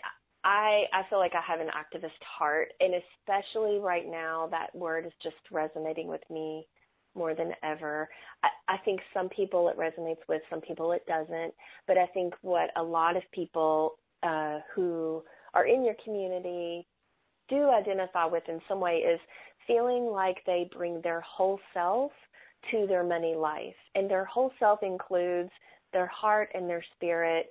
I I feel like I have an activist heart, and especially right now, that word is just resonating with me more than ever. I, I think some people it resonates with, some people it doesn't. But I think what a lot of people uh, who are in your community do identify with in some way is feeling like they bring their whole self to their money life. And their whole self includes their heart and their spirit,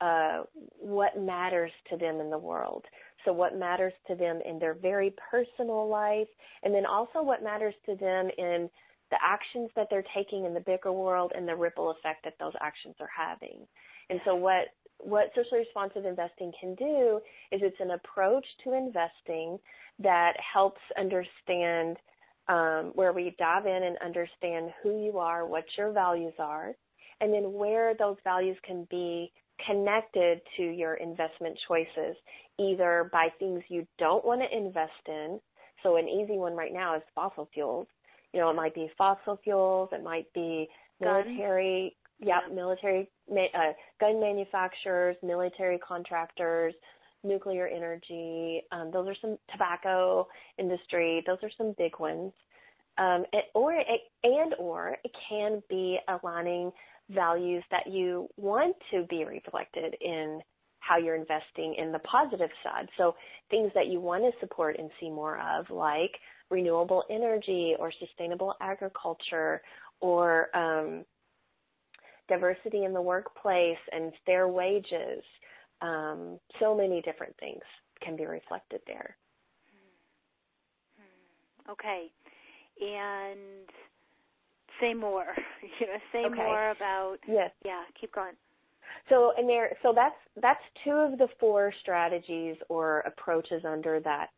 uh, what matters to them in the world. So, what matters to them in their very personal life, and then also what matters to them in the actions that they're taking in the bigger world and the ripple effect that those actions are having. And so, what what socially responsive investing can do is it's an approach to investing that helps understand um, where we dive in and understand who you are, what your values are, and then where those values can be connected to your investment choices, either by things you don't want to invest in. So an easy one right now is fossil fuels. You know, it might be fossil fuels, it might be military, yeah, military uh, gun manufacturers, military contractors, nuclear energy. Um, those are some tobacco industry. Those are some big ones. Um, it, or it, and or it can be aligning values that you want to be reflected in how you're investing in the positive side. So things that you want to support and see more of, like renewable energy or sustainable agriculture or um, diversity in the workplace and fair wages. Um, so many different things can be reflected there. Hmm. Okay. And say more. you know, say okay. more about Yes. Yeah, keep going. So and there so that's that's two of the four strategies or approaches under that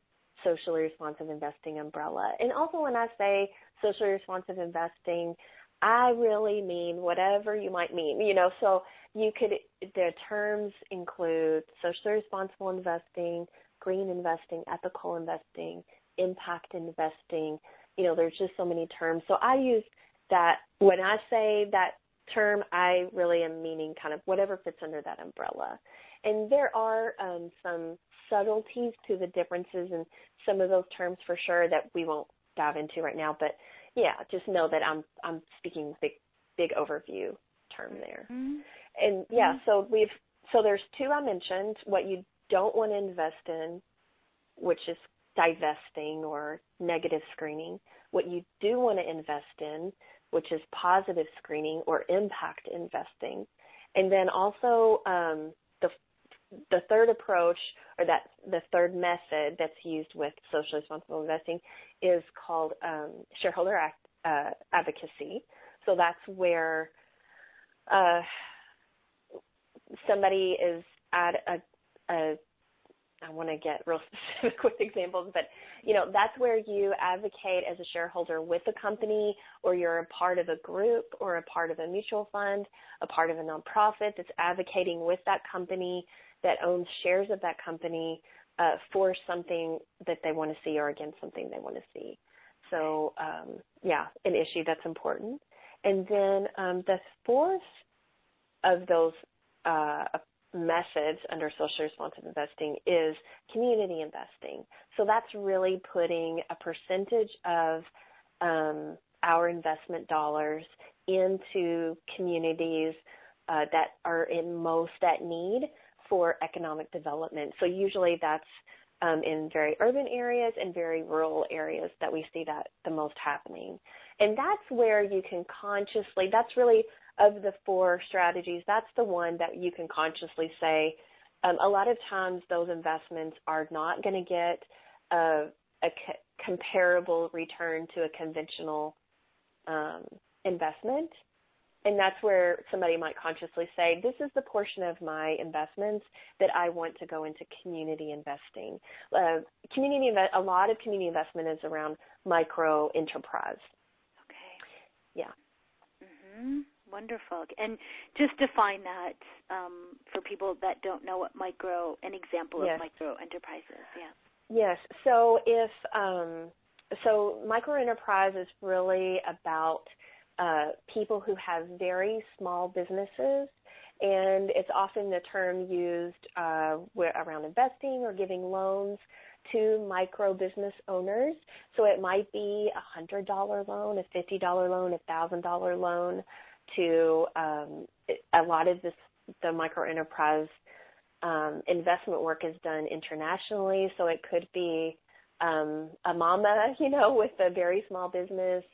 socially responsive investing umbrella. And also when I say socially responsive investing, I really mean whatever you might mean, you know, so you could, the terms include socially responsible investing, green investing, ethical investing, impact investing. You know, there's just so many terms. So I use that, when I say that term, I really am meaning kind of whatever fits under that umbrella. And there are um, some subtleties to the differences in some of those terms for sure that we won't dive into right now, but yeah, just know that I'm I'm speaking big big overview term there. Mm-hmm. And yeah, mm-hmm. so we've so there's two I mentioned. What you don't want to invest in, which is divesting or negative screening. What you do want to invest in, which is positive screening or impact investing. And then also um, the third approach or that the third method that's used with socially responsible investing is called um, shareholder act, uh, advocacy. So that's where uh, somebody is at a, a I want to get real specific with examples, but you know that's where you advocate as a shareholder with a company, or you're a part of a group, or a part of a mutual fund, a part of a nonprofit that's advocating with that company that owns shares of that company uh, for something that they want to see or against something they want to see. So um, yeah, an issue that's important. And then um, the fourth of those uh, methods under social responsive investing is community investing. So that's really putting a percentage of um, our investment dollars into communities uh, that are in most at need for economic development. So usually that's um, in very urban areas and very rural areas that we see that the most happening. And that's where you can consciously, that's really of the four strategies, that's the one that you can consciously say, um, a lot of times those investments are not going to get a, comparable return to a conventional um, investment. And that's where somebody might consciously say, this is the portion of my investments that I want to go into community investing. Uh, community a lot of community investment is around micro enterprise. Okay. Yeah. Mhm. Wonderful. And just define that um, for people that don't know what micro, an example yes. of micro enterprise is. Yeah. Yes. So if um, so, micro enterprise is really about uh, people who have very small businesses, and it's often the term used uh, around investing or giving loans to micro business owners. So it might be a hundred dollar loan, a fifty dollar loan, a thousand dollar loan to um, a lot of this the micro enterprise um, investment work is done internationally, so it could be um, a mama, you know, with a very small business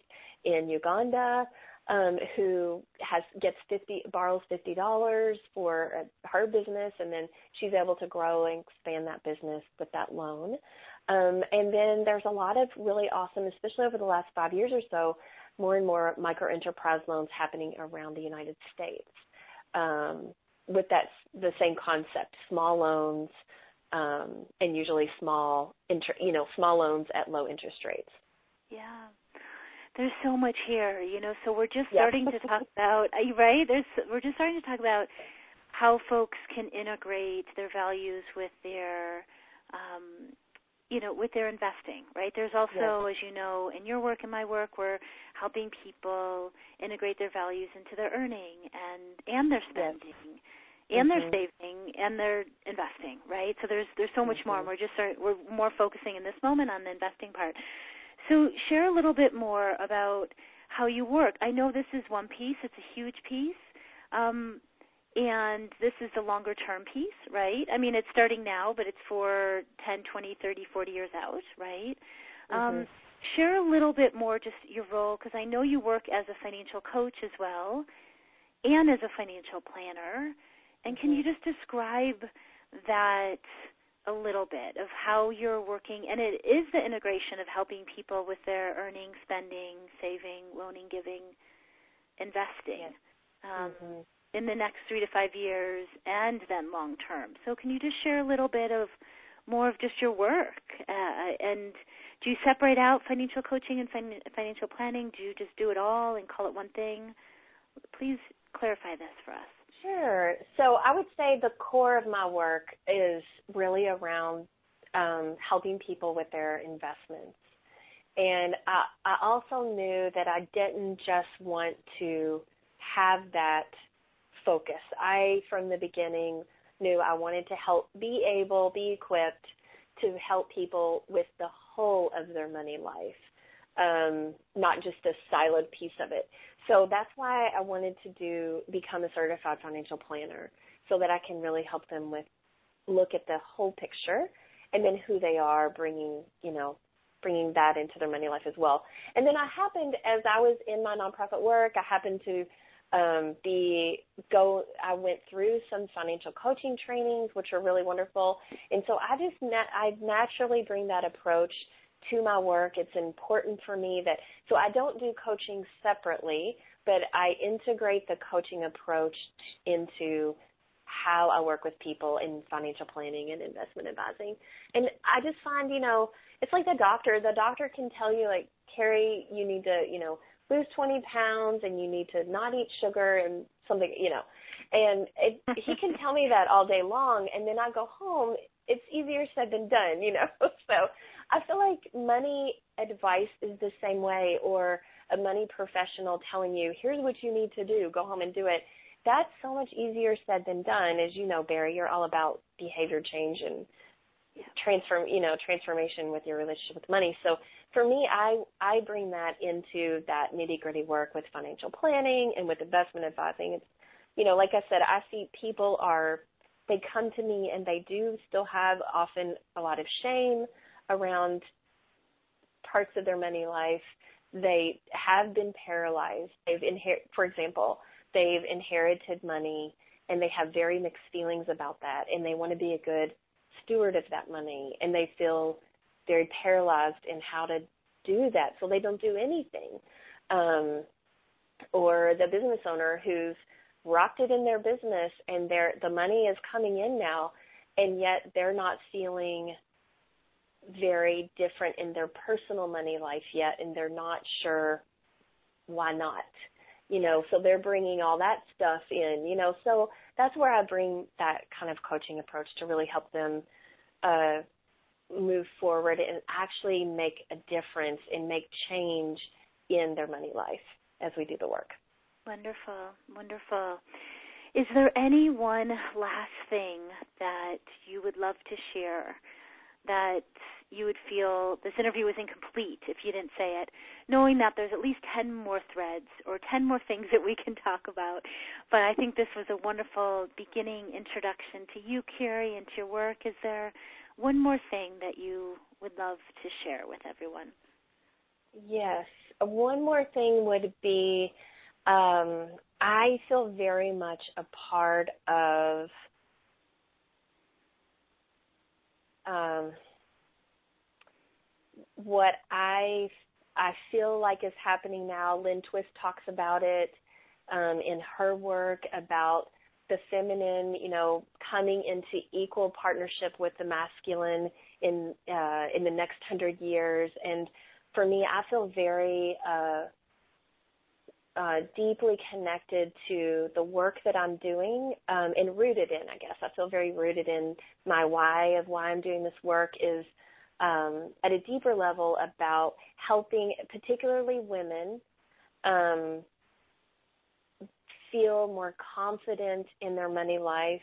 in Uganda um, who has gets fifty borrows fifty dollars for her business, and then she's able to grow and expand that business with that loan. Um, and then there's a lot of really awesome, especially over the last five years or so, more and more micro enterprise loans happening around the United States. Um, with that the same concept, small loans, um, and usually small, inter, you know, small loans at low interest rates. Yeah, there's so much here, you know. So we're just starting to talk about, right? There's we're just starting to talk about how folks can integrate their values with their um, you know, with their investing, right? There's also, yes. as you know, in your work and my work, we're helping people integrate their values into their earning and and their spending. Yes. And mm-hmm. their saving and their investing, right? So there's there's so much mm-hmm. more. And we're just start, we're more focusing in this moment on the investing part. So share a little bit more about how you work. I know this is one piece; it's a huge piece. Um, and this is the longer term piece, right? I mean, it's starting now, but it's for 10, 20, 30, 40 years out, right? Um, mm-hmm. Um, share a little bit more just your role, because I know you work as a financial coach as well and as a financial planner. And can you mm-hmm. just describe that a little bit of how you're working? And it is the integration of helping people with their earning, spending, saving, loaning, giving, investing. Yes. Um, mm-hmm in the next three to five years and then long term. So can you just share a little bit of more of just your work? Uh, and do you separate out financial coaching and fin- financial planning? Do you just do it all and call it one thing? Please clarify this for us. Sure. So I would say the core of my work is really around um, helping people with their investments. And I, I also knew that I didn't just want to have that focus. I, from the beginning, knew I wanted to help be able, be equipped to help people with the whole of their money life, um, not just a siloed piece of it. So that's why I wanted to do become a certified financial planner, so that I can really help them with look at the whole picture and then who they are, bringing you know bringing that into their money life as well. And then I happened, as I was in my nonprofit work, I happened to um, the go I went through some financial coaching trainings which are really wonderful and so I just nat- I naturally bring that approach to my work it's important for me that so I don't do coaching separately but I integrate the coaching approach into how I work with people in financial planning and investment advising and I just find you know it's like the doctor the doctor can tell you like Carrie you need to you know lose 20 pounds and you need to not eat sugar and something, you know. And it, he can tell me that all day long, and then I go home. It's easier said than done, you know. so I feel like money advice is the same way, or a money professional telling you, here's what you need to do, go home and do it. That's so much easier said than done. As you know, Bari, you're all about behavior change and transform, you know, transformation with your relationship with money. So for me, I I bring that into that nitty gritty work with financial planning and with investment advising. It's you know, like I said, I see people are they come to me and they do still have often a lot of shame around parts of their money life. They have been paralyzed. They've inherit, for example, they've inherited money and they have very mixed feelings about that and they want to be a good steward of that money and they feel very paralyzed in how to do that, so they don't do anything. Um, or the business owner who's rocked it in their business and their the money is coming in now, and yet they're not feeling very different in their personal money life yet, and they're not sure why not. You know, so they're bringing all that stuff in. You know, so that's where I bring that kind of coaching approach to really help them uh, move forward and actually make a difference and make change in their money life as we do the work. Wonderful, wonderful. Is there any one last thing that you would love to share that you would feel this interview was incomplete if you didn't say it, knowing that there's at least 10 more threads or 10 more things that we can talk about. But I think this was a wonderful beginning introduction to you, Carrie, and to your work. Is there one more thing that you would love to share with everyone? Yes. One more thing would be um, I feel very much a part of um, what I I feel like is happening now. Lynn Twist talks about it um, in her work about the feminine, you know, coming into equal partnership with the masculine in uh, in the next hundred years. And for me, I feel very uh, uh, deeply connected to the work that I'm doing um, and rooted in. I guess I feel very rooted in my why of why I'm doing this work is um, at a deeper level about helping, particularly women, um, feel more confident in their money life,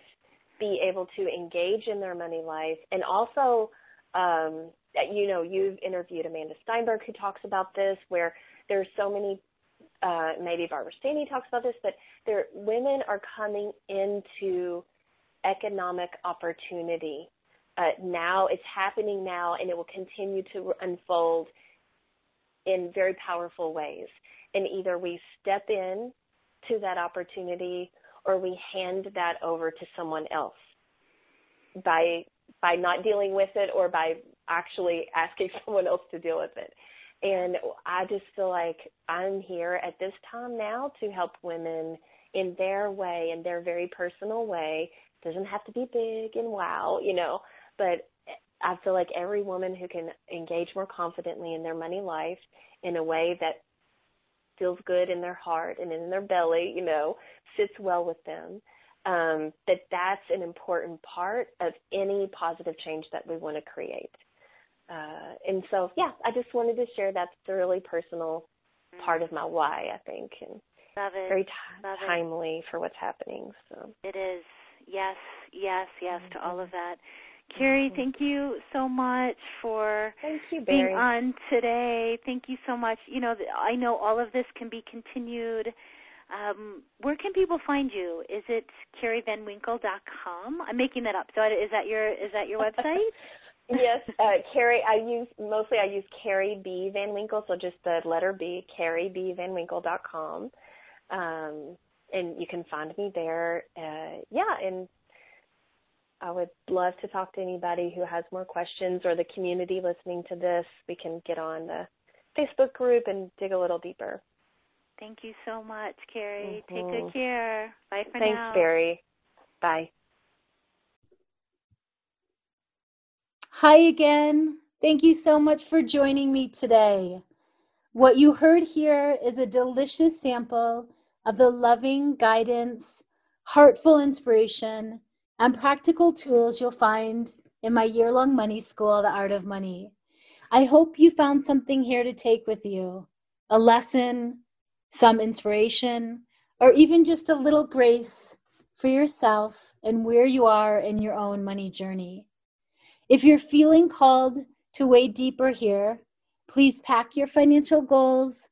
be able to engage in their money life, and also, um, you know, you've interviewed Amanda Steinberg who talks about this, where there's so many. Uh, maybe Barbara Stanny talks about this, but there women are coming into economic opportunity uh, now. It's happening now, and it will continue to unfold in very powerful ways. And either we step in to that opportunity or we hand that over to someone else by by not dealing with it or by actually asking someone else to deal with it. And I just feel like I'm here at this time now to help women in their way, in their very personal way. It doesn't have to be big and wow, you know, but I feel like every woman who can engage more confidently in their money life in a way that feels good in their heart and in their belly, you know, sits well with them, um, that that's an important part of any positive change that we want to create. Uh, and so, yeah, I just wanted to share that's a really personal part of my why, I think, and Love it. very t- timely it. for what's happening. So it is. Yes, yes, yes mm-hmm. to all of that. Carrie, mm-hmm. thank you so much for you, being on today. Thank you so much. You know, I know all of this can be continued. Um, where can people find you? Is it carrievanwinkle.com? I'm making that up. So is that your is that your website? Yes, uh, Carrie. I use mostly I use Carrie B Van Winkle, so just the letter B, carriebvanwinkle.com. Um, and you can find me there. Uh, yeah, and I would love to talk to anybody who has more questions or the community listening to this. We can get on the Facebook group and dig a little deeper. Thank you so much, Carrie. Mm-hmm. Take good mm-hmm. care. Bye for Thanks, now. Thanks, Bari. Bye. Hi again. Thank you so much for joining me today. What you heard here is a delicious sample of the loving guidance, heartful inspiration, and practical tools you'll find in my year long money school, The Art of Money. I hope you found something here to take with you a lesson, some inspiration, or even just a little grace for yourself and where you are in your own money journey. If you're feeling called to wade deeper here, please pack your financial goals,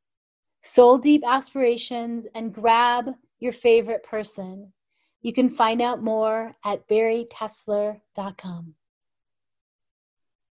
soul deep aspirations, and grab your favorite person. You can find out more at baritessler.com.